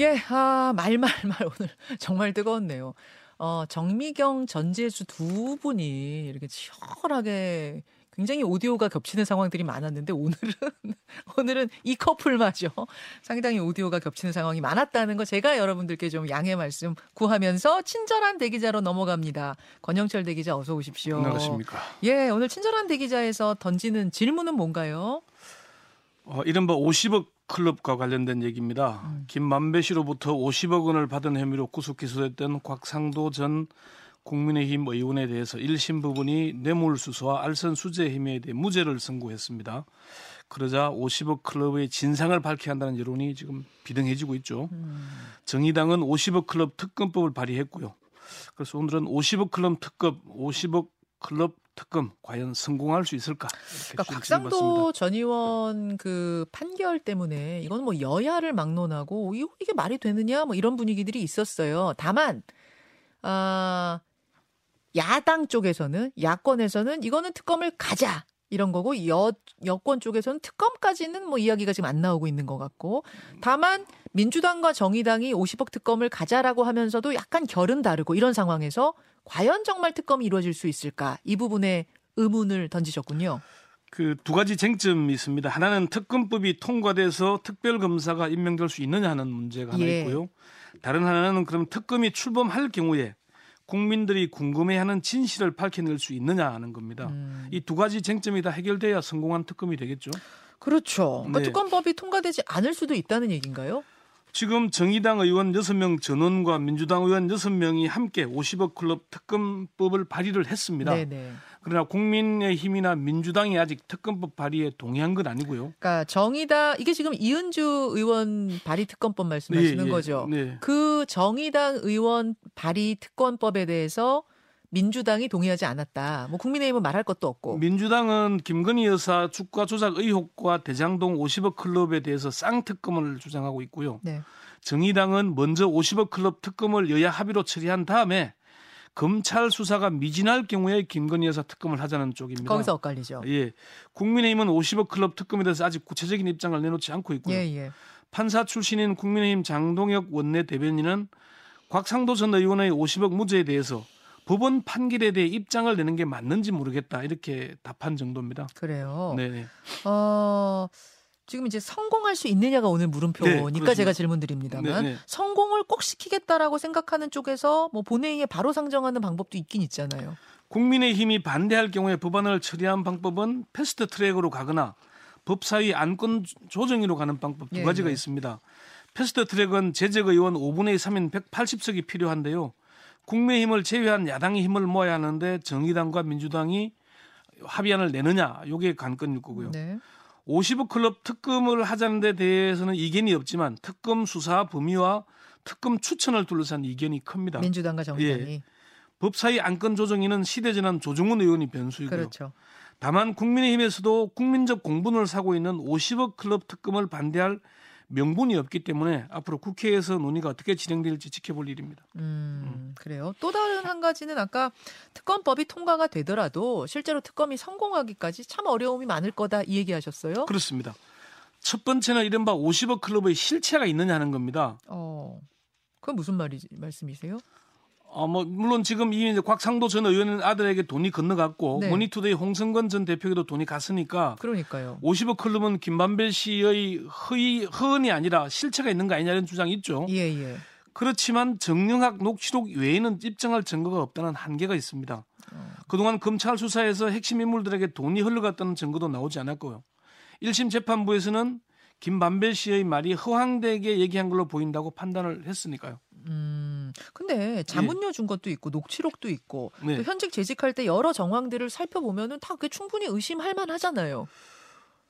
예, 아, 말말말 오늘 정말 뜨거웠네요. 어, 정미경, 전재수 두 분이 이렇게 치열하게 굉장히 오디오가 겹치는 상황들이 많았는데 오늘은 오늘은 이 커플마저 상당히 오디오가 겹치는 상황이 많았다는 거 제가 여러분들께 좀 양해 말씀 구하면서 친절한 대기자로 넘어갑니다. 권영철 대기자 어서 오십시오. 안녕하십니까. 예, 오늘 친절한 대기자에서 던지는 질문은 뭔가요? 어, 이른바 50억 클럽과 관련된 얘기입니다. 음. 김만배 씨로부터 50억 원을 받은 혐의로 구속 기소됐던 곽상도 전 국민의힘 의원에 대해서 1심 부분이 뇌물수수와 알선 수재 혐의에 대해 무죄를 선고했습니다. 그러자 50억 클럽의 진상을 밝혀야 한다는 여론이 지금 비등해지고 있죠. 음. 정의당은 50억 클럽 특검법을 발의했고요. 그래서 오늘은 50억 클럽 특검, 50억 클럽 특검 과연 성공할 수 있을까? 그러니까 곽상도 전 의원 그 판결 때문에 이건 뭐 여야를 막론하고 이- 이게 말이 되느냐 뭐 이런 분위기들이 있었어요. 다만 아 야당 쪽에서는 야권에서는 이거는 특검을 가자 이런 거고 여 여권 쪽에서는 특검까지는 뭐 이야기가 지금 안 나오고 있는 것 같고 다만 민주당과 정의당이 50억 특검을 가자라고 하면서도 약간 결은 다르고 이런 상황에서 과연 정말 특검이 이루어질 수 있을까 이 부분에 의문을 던지셨군요. 그 두 가지 쟁점이 있습니다. 하나는 특검법이 통과돼서 특별검사가 임명될 수 있느냐 하는 문제가 하나 예. 있고요. 다른 하나는 그럼 특검이 출범할 경우에 국민들이 궁금해하는 진실을 밝혀낼 수 있느냐 하는 겁니다. 음. 이두 가지 쟁점이 다 해결돼야 성공한 특검이 되겠죠. 그렇죠. 그러니까 네. 특검법이 통과되지 않을 수도 있다는 얘기인가요? 지금 정의당 의원 6명 전원과 민주당 의원 6명이 함께 50억 클럽 특검법을 발의를 했습니다. 네네. 그러나 국민의힘이나 민주당이 아직 특검법 발의에 동의한 건 아니고요. 그러니까 정의당 이게 지금 이은주 의원 발의 특검법 말씀하시는 예, 예. 거죠. 네. 그 정의당 의원 발의 특검법에 대해서 민주당이 동의하지 않았다. 뭐 국민의힘은 말할 것도 없고. 민주당은 김건희 여사 주가 조작 의혹과 대장동 50억 클럽에 대해서 쌍특검을 주장하고 있고요. 네. 정의당은 먼저 50억 클럽 특검을 여야 합의로 처리한 다음에 검찰 수사가 미진할 경우에 김건희 여사 특검을 하자는 쪽입니다. 거기서 엇갈리죠. 예. 국민의힘은 50억 클럽 특검에 대해서 아직 구체적인 입장을 내놓지 않고 있고요. 예, 예. 판사 출신인 국민의힘 장동혁 원내 대변인은 곽상도 전 의원의 50억 무죄에 대해서 법원 판결에 대해 입장을 내는 게 맞는지 모르겠다 이렇게 답한 정도입니다. 그래요. 네. 어, 지금 이제 성공할 수 있느냐가 오늘 물음표니까 네. 제가 질문드립니다만 네, 네. 성공을 꼭 시키겠다라고 생각하는 쪽에서 뭐 본회의에 바로 상정하는 방법도 있긴 있잖아요. 국민의힘이 반대할 경우에 법안을 처리한 방법은 패스트 트랙으로 가거나 법사위 안건 조정위로 가는 방법 두 예, 가지가 예. 있습니다. 패스트 트랙은 재적 의원 5분의 3인 180석이 필요한데요. 국민의힘을 제외한 야당의 힘을 모아야 하는데 정의당과 민주당이 합의안을 내느냐 이게 관건일 거고요. 네. 50억 클럽 특검을 하자는 데 대해서는 이견이 없지만 특검 수사 범위와 특검 추천을 둘러싼 이견이 큽니다. 민주당과 정의당이 법사위 안건 조정위는 시대전환 조정훈 의원이 변수이고요. 그렇죠. 다만 국민의힘에서도 국민적 공분을 사고 있는 50억 클럽 특검을 반대할 명분이 없기 때문에 앞으로 국회에서 논의가 어떻게 진행될지 지켜볼 일입니다. 음, 그래요. 또 다른 한 가지는 아까 특검법이 통과가 되더라도 실제로 특검이 성공하기까지 참 어려움이 많을 거다 이 얘기하셨어요. 그렇습니다. 첫 번째는 이른바 50억 클럽의 실체가 있느냐 하는 겁니다. 어, 그건 무슨 말이 말씀이세요? 어, 뭐 물론 지금 이 이제 곽상도 전 의원 아들에게 돈이 건너갔고 네. 머니투데이 홍선근 전 대표에게도 돈이 갔으니까 그러니까요. 50억 클럽은 김만배 씨의 허위 허언이 아니라 실체가 있는 거 아니냐는 주장이 있죠. 예, 예. 그렇지만 정영학 녹취록 외에는 입증할 증거가 없다는 한계가 있습니다. 그동안 검찰 수사에서 핵심 인물들에게 돈이 흘러갔다는 증거도 나오지 않았고요. 1심 재판부에서는 김만배 씨의 말이 허황되게 얘기한 걸로 보인다고 판단을 했으니까요. 음, 근데 자문료 준 것도 있고 녹취록도 있고 네. 또 현직 재직할 때 여러 정황들을 살펴보면은 다 그게 충분히 의심할 만하잖아요.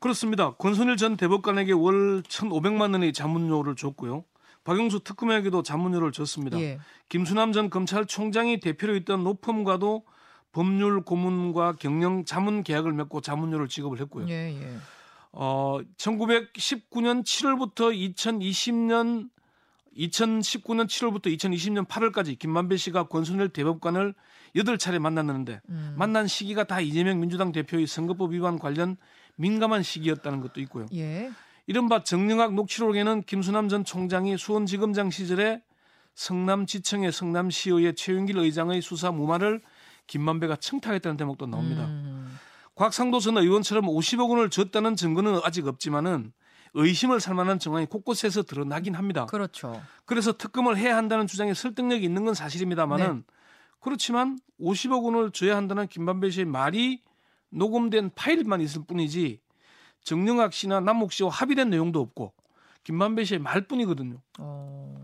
그렇습니다. 권선일 전 대법관에게 월 1,500만 원의 자문료를 줬고요. 박영수 특검에게도 자문료를 줬습니다. 예. 김수남 전 검찰총장이 대표로 있던 노펌과도 법률 고문과 경영 자문 계약을 맺고 자문료를 지급을 했고요. 예, 예. 어, 1919년 7월부터 2020년 2019년 7월부터 2020년 8월까지 김만배 씨가 권순일 대법관을 8차례 만났는데 음. 만난 시기가 다 이재명 민주당 대표의 선거법 위반 관련 민감한 시기였다는 것도 있고요. 예. 이른바 정영학 녹취록에는 김수남 전 총장이 수원지검장 시절에 성남지청의 성남시의회 최윤길 의장의 수사 무마를 김만배가 청탁했다는 대목도 나옵니다. 음. 곽상도 전 의원처럼 50억 원을 줬다는 증거는 아직 없지만은 의심을 살 만한 정황이 곳곳에서 드러나긴 합니다. 그렇죠. 그래서 특검을 해야 한다는 주장에 설득력이 있는 건 사실입니다만은 네. 그렇지만 50억 원을 줘야 한다는 김만배 씨의 말이 녹음된 파일만 있을 뿐이지 정영학 씨나 남욱 씨와 합의된 내용도 없고 김만배 씨의 말뿐이거든요. 어.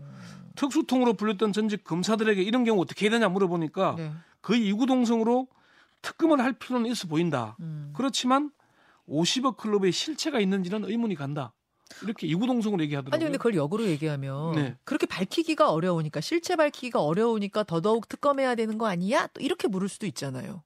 특수통으로 불렸던 전직 검사들에게 이런 경우 어떻게 해야 되냐 물어보니까 네. 거의 이구동성으로 특검을 할 필요는 있어 보인다. 음. 그렇지만 50억 클럽의 실체가 있는지는 의문이 간다. 이렇게 이구동성으로 얘기하더라고요. 아니 근데 그걸 역으로 얘기하면 네. 그렇게 밝히기가 어려우니까 실체 밝히기가 어려우니까 더더욱 특검해야 되는 거 아니야? 또 이렇게 물을 수도 있잖아요.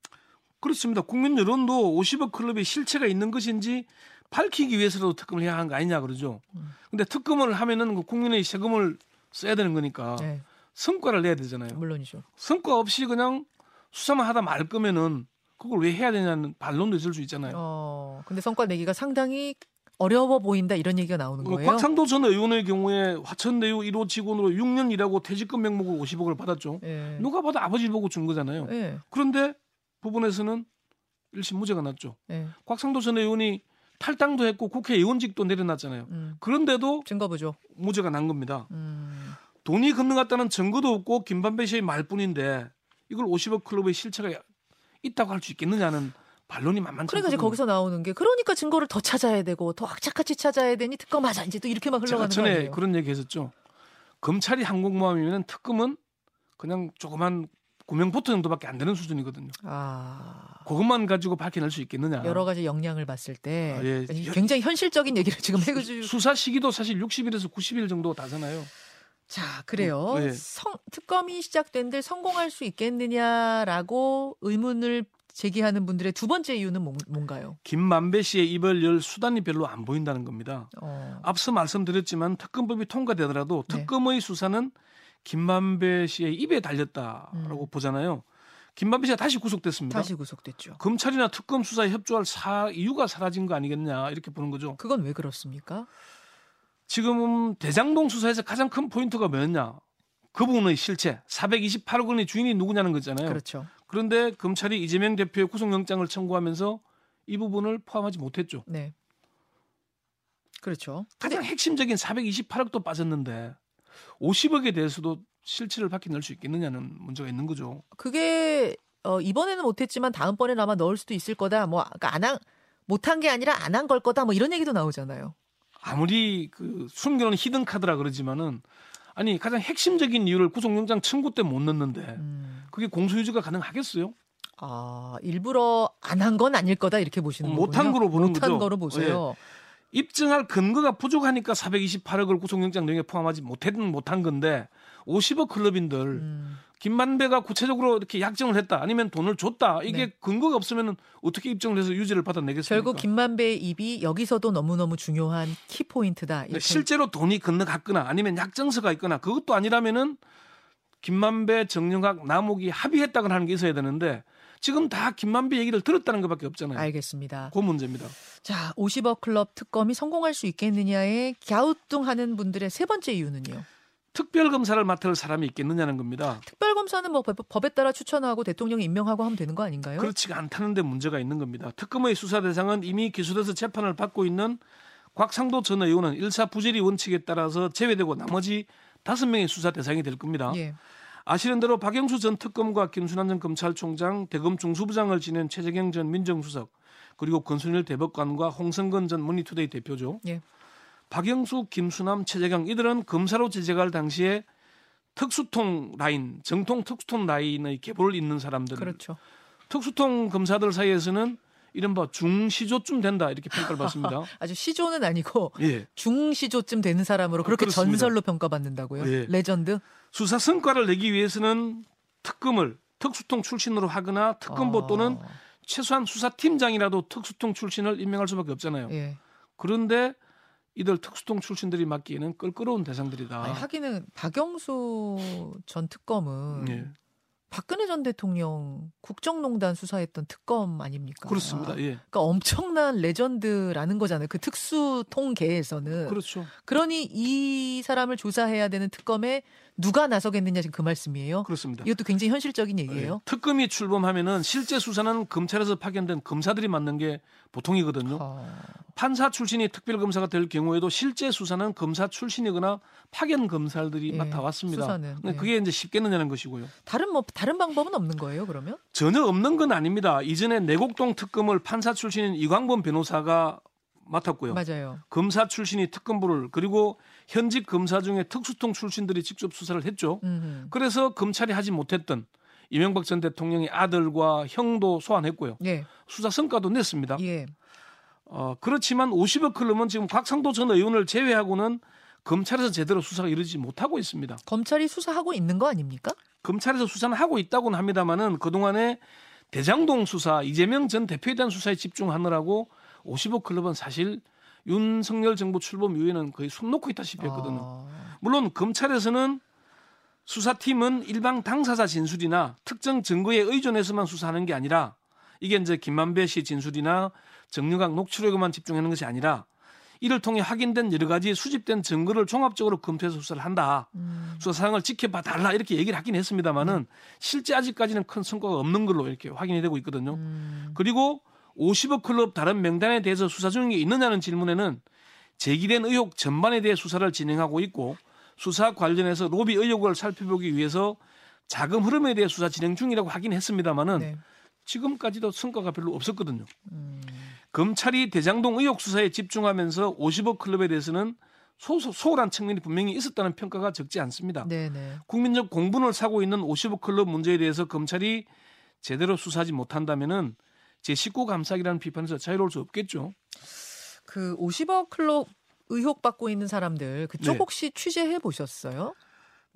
그렇습니다. 국민 여론도 50억 클럽의 실체가 있는 것인지 밝히기 위해서라도 특검을 해야 하는 거 아니냐 그러죠. 음. 근데 특검을 하면은 그 국민의 세금을 써야 되는 거니까 네, 성과를 내야 되잖아요. 물론이죠. 성과 없이 그냥 수사만 하다 말 거면은 그걸 왜 해야 되냐는 반론도 있을 수 있잖아요. 어, 근데 성과 내기가 상당히 어려워 보인다 이런 얘기가 나오는 그 거예요. 곽상도 전 의원의 경우에 화천대유 1호 직원으로 6년 일하고 퇴직금 명목으로 50억을 받았죠. 예. 누가 봐도 아버지 보고 준 거잖아요. 예. 그런데 법원에서는 1심 무죄가 났죠. 예. 곽상도 전 의원이 탈당도 했고 국회의원직도 내려놨잖아요. 음. 그런데도 증거 보죠. 무죄가 난 겁니다. 음. 돈이 건너갔다는 증거도 없고 김반배 씨의 말뿐인데 이걸 50억 클럽의 실체가 있다고 할 수 있겠느냐는 반론이 만만치 그러니까 이제 않거든요. 거기서 나오는 게 그러니까 증거를 더 찾아야 되고 더 악착같이 찾아야 되니 특검 하자 이제 또 이렇게만 제가 흘러가는 거 전에? 그런 얘기 했었죠. 검찰이 항공모함이면 특검은 그냥 조그만 구명보트 정도밖에 안 되는 수준이거든요. 아. 그것만 가지고 밝혀낼 수 있겠느냐. 여러 가지 역량을 봤을 때 아, 예. 굉장히 현실적인 얘기를 지금 해주시고 수사 시기도 사실 60일에서 90일 정도 다잖아요. 자 그래요 네. 성, 특검이 시작된들 성공할 수 있겠느냐라고 의문을 제기하는 분들의 두 번째 이유는 뭔- 뭔가요? 김만배 씨의 입을 열 수단이 별로 안 보인다는 겁니다. 어, 앞서 말씀드렸지만 특검법이 통과되더라도 네. 특검의 수사는 김만배 씨의 입에 달렸다라고 보잖아요. 김만배 씨가 다시 구속됐습니다. 음. 다시 구속됐죠. 검찰이나 특검 수사에 협조할 사, 이유가 사라진 거 아니겠냐 이렇게 보는 거죠. 그건 왜 그렇습니까? 지금 대장동 수사에서 가장 큰 포인트가 뭐였냐? 그 부분의 실체 428억 원의 주인이 누구냐는 거잖아요. 그렇죠. 그런데 검찰이 이재명 대표의 구속영장을 청구하면서 이 부분을 포함하지 못했죠. 네. 그렇죠. 가장 핵심적인 428억도 빠졌는데 50억에 대해서도 실체를 밝혀낼 수 있겠느냐는 문제가 있는 거죠. 그게 어, 이번에는 못했지만 다음번에는 아마 넣을 수도 있을 거다. 뭐 그러니까 안 한, 못한 게 아니라 안 한 걸 거다. 뭐 이런 얘기도 나오잖아요. 아무리 그 숨겨놓은 히든 카드라 그러지만은 아니 가장 핵심적인 이유를 구속영장 청구 때 못 넣는데 음. 그게 공소유지가 가능하겠어요? 아 일부러 안 한 건 아닐 거다 이렇게 보시는 거군요. 못한 거로 보는 못한 거죠. 예. 거로 보세요. 입증할 근거가 부족하니까 428억을 구속영장 내용에 포함하지 못했든 못한 건데 50억 클럽인들 음. 김만배가 구체적으로 이렇게 약정을 했다 아니면 돈을 줬다 이게 네. 근거가 없으면 어떻게 입증을 해서 유죄를 받아내겠습니까? 결국 김만배의 입이 여기서도 너무너무 중요한 키 포인트다. 이렇게. 실제로 돈이 건너갔거나 아니면 약정서가 있거나 그것도 아니라면은 김만배, 정영학, 남욱이 합의했다고 하는 게 있어야 되는데 지금 다 김만배 얘기를 들었다는 것밖에 없잖아요. 알겠습니다. 그 문제입니다. 자, 50억 클럽 특검이 성공할 수 있겠느냐에 갸우뚱하는 분들의 세 번째 이유는요. 특별검사를 맡을 사람이 있겠느냐는 겁니다. 특별검사는 뭐 법- 법에 따라 추천하고 대통령이 임명하고 하면 되는 거 아닌가요? 그렇지가 않다는데 문제가 있는 겁니다. 특검의 수사 대상은 이미 기소돼서 재판을 받고 있는 곽상도 전 의원은 일사 부재리 원칙에 따라서 제외되고 나머지 다섯 명의 수사 대상이 될 겁니다. 예. 아시는 대로 박영수 전 특검과 김순환 전 검찰총장, 대검 중수부장을 지낸 최재경 전 민정수석, 그리고 권순일 대법관과 홍선근 전 머니투데이 대표죠. 예. 박영수, 김수남, 최재경 이들은 검사로 재직할 당시에 특수통 라인, 정통 특수통 라인의 계보를 잇는 사람들. 그렇죠. 특수통 검사들 사이에서는 이른바 중시조쯤 된다 이렇게 평가를 받습니다. 아주 시조는 아니고 예. 중시조쯤 되는 사람으로 그렇게 그렇습니다. 전설로 평가받는다고요. 예. 레전드. 수사 성과를 내기 위해서는 특검을 특수통 출신으로 하거나 특검보 아, 또는 최소한 수사팀장이라도 특수통 출신을 임명할 수밖에 없잖아요. 예. 그런데 이들 특수통 출신들이 맡기에는 껄끄러운 대상들이다. 아니, 하기는 박영수 전 특검은 예. 박근혜 전 대통령 국정농단 수사했던 특검 아닙니까? 그렇습니다. 예. 그러니까 엄청난 레전드라는 거잖아요. 그 특수 통계에서는. 그렇죠. 그러니 이 사람을 조사해야 되는 특검에 누가 나서겠느냐 지금 그 말씀이에요. 그렇습니다. 이것도 굉장히 현실적인 얘기예요. 예. 특검이 출범하면은 실제 수사는 검찰에서 파견된 검사들이 맡는 게 보통이거든요. 아, 판사 출신이 특별검사가 될 경우에도 실제 수사는 검사 출신이거나 파견 검사들이 예, 맡아왔습니다. 수사는, 예. 그게 이제 쉽겠느냐는 것이고요. 다른 뭐 다른 방법은 없는 거예요, 그러면? 전혀 없는 건 아닙니다. 이전에 내곡동 특검을 판사 출신인 이광범 변호사가 맡았고요. 맞아요. 검사 출신이 특검부를 그리고 현직 검사 중에 특수통 출신들이 직접 수사를 했죠. 음. 그래서 검찰이 하지 못했던 이명박 전 대통령의 아들과 형도 소환했고요. 예. 수사 성과도 냈습니다. 예. 어, 그렇지만 50억 클럽은 지금 곽상도 전 의원을 제외하고는 검찰에서 제대로 수사가 이루어지지 못하고 있습니다. 검찰이 수사하고 있는 거 아닙니까? 검찰에서 수사는 하고 있다고는 합니다만은 그동안에 대장동 수사, 이재명 전 대표에 대한 수사에 집중하느라고 50억 클럽은 사실 윤석열 정부 출범 이후에는 거의 손 놓고 있다시피 했거든요. 아, 물론 검찰에서는 수사팀은 일방 당사자 진술이나 특정 증거에 의존해서만 수사하는 게 아니라 이게 이제 김만배 씨 진술이나 정유각 녹취록에만 집중하는 것이 아니라 이를 통해 확인된 여러 가지 수집된 증거를 종합적으로 검토해서 수사를 한다. 음. 수사 사항을 지켜봐 달라 이렇게 얘기를 하긴 했습니다만은 실제 아직까지는 큰 성과가 없는 걸로 이렇게 확인이 되고 있거든요. 음. 그리고 50억 클럽 다른 명단에 대해서 수사 중인 게 있느냐는 질문에는 제기된 의혹 전반에 대해 수사를 진행하고 있고 수사 관련해서 로비 의혹을 살펴보기 위해서 자금 흐름에 대해 수사 진행 중이라고 하긴 했습니다만은 네. 지금까지도 성과가 별로 없었거든요. 음. 검찰이 대장동 의혹 수사에 집중하면서 50억 클럽에 대해서는 소, 소홀한 측면이 분명히 있었다는 평가가 적지 않습니다. 네, 네. 국민적 공분을 사고 있는 50억 클럽 문제에 대해서 검찰이 제대로 수사하지 못한다면은 제19 감사기라는 비판에서 자유로울 수 없겠죠. 그 50억 클럽 의혹 받고 있는 사람들 그쪽 네. 혹시 취재해 보셨어요?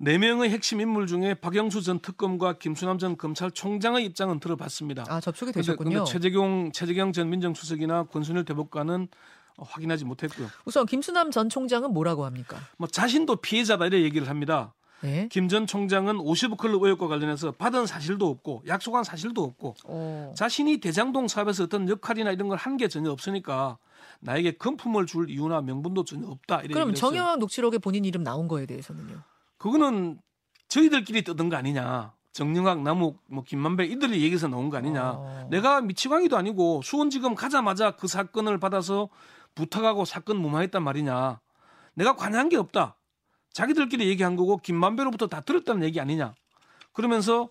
네 명의 핵심 인물 중에 박영수 전 특검과 김수남 전 검찰총장의 입장은 들어봤습니다. 아 접촉이 되셨군요. 근데 최재경 최재경 전 민정수석이나 권순일 대법관은 어, 확인하지 못했고요. 우선 김수남 전 총장은 뭐라고 합니까? 뭐 자신도 피해자다 이런 얘기를 합니다. 네. 김전 총장은 50억 클럽 의혹과 관련해서 받은 사실도 없고 약속한 사실도 없고 어. 자신이 대장동 사업에서 어떤 역할이나 이런 걸 한 게 전혀 없으니까 나에게 금품을 줄 이유나 명분도 전혀 없다. 그럼. 정영학 녹취록에 본인 이름 나온 거에 대해서는요? 그거는 저희들끼리 떠든 거 아니냐. 정영학, 남욱, 뭐 김만배 이들의 얘기에서 나온 거 아니냐. 어. 내가 미치광이도 아니고 수원지검 가자마자 그 사건을 받아서 부탁하고 사건 무마했단 말이냐. 내가 관여한 게 없다. 자기들끼리 얘기한 거고 김만배로부터 다 들었다는 얘기 아니냐. 그러면서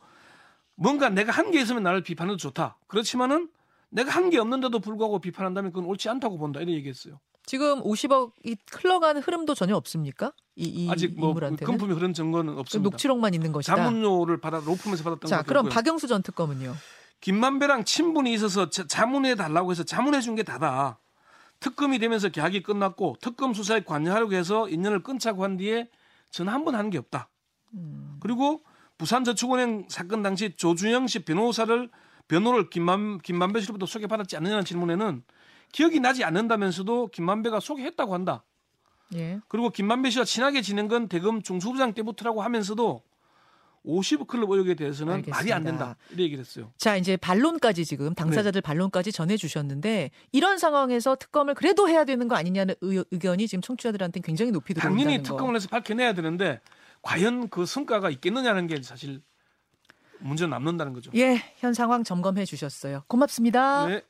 뭔가 내가 한 게 있으면 나를 비판해도 좋다. 그렇지만은 내가 한 게 없는데도 불구하고 비판한다면 그건 옳지 않다고 본다. 이런 얘기했어요. 지금 50억이 흘러가는 흐름도 전혀 없습니까? 이, 이 아직 뭐 인물한테는 금품이 흐른 증거는 그 없습니다. 녹취록만 있는 것이다. 자문료를 받아 로펌에서 받았던 자, 그럼 있고요. 박영수 전 특검은요? 김만배랑 친분이 있어서 자- 자문해 달라고 해서 자문해 준 게 다다. 특검이 되면서 계약이 끝났고 특검 수사에 관여하려고 해서 인연을 끊자고 한 뒤에 전화 한번 한 게 없다. 음. 그리고 부산저축은행 사건 당시 조준영 씨 변호사를 변호를 김만 김만배 씨로부터 소개받았지 않느냐는 질문에는 기억이 나지 않는다면서도 김만배가 소개했다고 한다. 예. 그리고 김만배 씨와 친하게 지낸 건 대검 중수부장 때부터라고 하면서도 50 클럽 의혹에 대해서는 말이 알겠습니다. 안 된다. 이렇게 얘기를 했어요. 자, 이제 반론까지 지금 당사자들 반론까지 전해 주셨는데 이런 상황에서 특검을 그래도 해야 되는 거 아니냐는 의, 의견이 지금 청취자들한테 굉장히 높이 들어온다는 당연히 거. 특검을 해서 밝혀내야 되는데 과연 그 성과가 있겠느냐는 게 사실 문제 남는다는 거죠. 예, 현 상황 점검해 주셨어요. 고맙습니다. 네.